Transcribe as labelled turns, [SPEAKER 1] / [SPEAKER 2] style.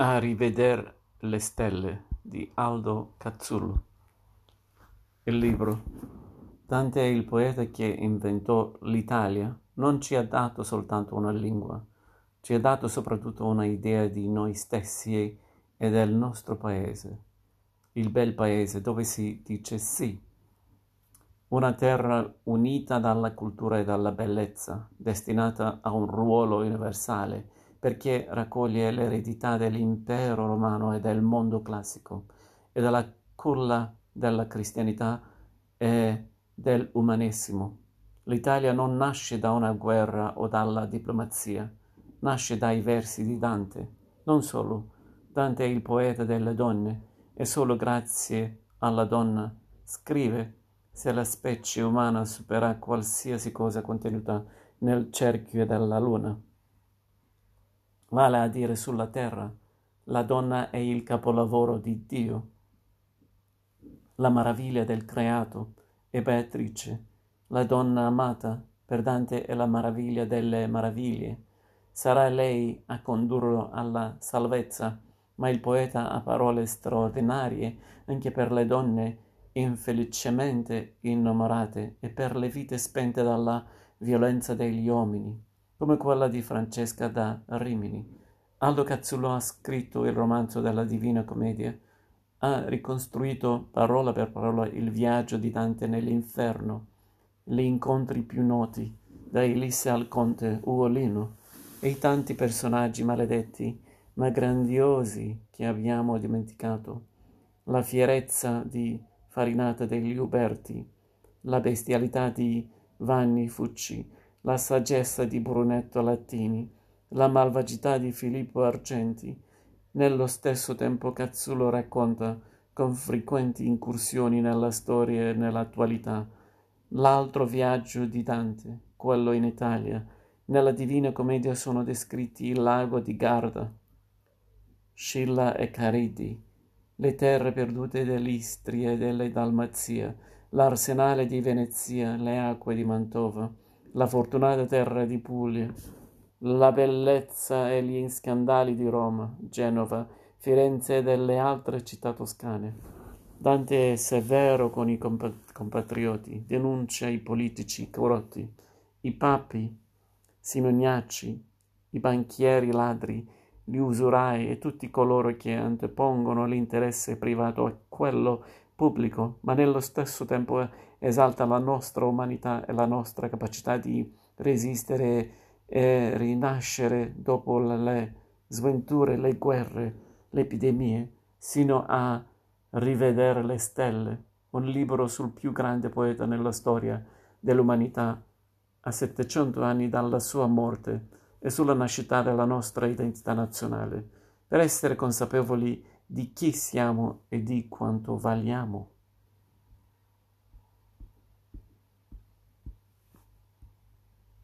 [SPEAKER 1] A riveder le stelle di Aldo Cazzullo. Il libro. Dante è il poeta che inventò l'Italia. Non ci ha dato soltanto una lingua, ci ha dato soprattutto una idea di noi stessi e del nostro paese. Il bel paese dove si dice sì. Una terra unita dalla cultura e dalla bellezza, destinata a un ruolo universale perché raccoglie l'eredità dell'impero romano e del mondo classico e della culla della cristianità e dell'umanesimo. L'Italia non nasce da una guerra o dalla diplomazia, nasce dai versi di Dante. Non solo, Dante è il poeta delle donne e solo grazie alla donna scrive se la specie umana supera qualsiasi cosa contenuta nel cerchio della luna vale a dire sulla terra. La donna è il capolavoro di Dio, la meraviglia del creato e Beatrice, la donna amata per Dante è la meraviglia delle meraviglie. Sarà lei a condurlo alla salvezza, ma il poeta ha parole straordinarie anche per le donne infelicemente innamorate e per le vite spente dalla violenza degli uomini come quella di Francesca da Rimini. Aldo Cazzullo ha scritto il romanzo della Divina Commedia, ha ricostruito parola per parola il viaggio di Dante nell'inferno, gli incontri più noti, da Elisse al conte Ugolino, e i tanti personaggi maledetti ma grandiosi che abbiamo dimenticato, la fierezza di Farinata degli Uberti, la bestialità di Vanni Fucci, la saggezza di Brunetto Latini, la malvagità di Filippo Argenti. Nello stesso tempo Cazzulo racconta, con frequenti incursioni nella storia e nell'attualità, l'altro viaggio di Dante, quello in Italia. Nella Divina Commedia sono descritti il lago di Garda, Scilla e Caridi, le terre perdute dell'Istria e delle Dalmazia, l'arsenale di Venezia, le acque di Mantova, la fortunata terra di Puglia, la bellezza e gli scandali di Roma, Genova, Firenze e delle altre città toscane. Dante è severo con i compatrioti, denuncia i politici corrotti, i papi simoniacci, i banchieri ladri, gli usurai e tutti coloro che antepongono l'interesse privato a quello pubblico, ma nello stesso tempo esalta la nostra umanità e la nostra capacità di resistere e rinascere dopo le sventure, le guerre, le epidemie, sino a rivedere le stelle, un libro sul più grande poeta nella storia dell'umanità, a 700 anni dalla sua morte e sulla nascita della nostra identità nazionale, per essere consapevoli di chi siamo e di quanto valiamo.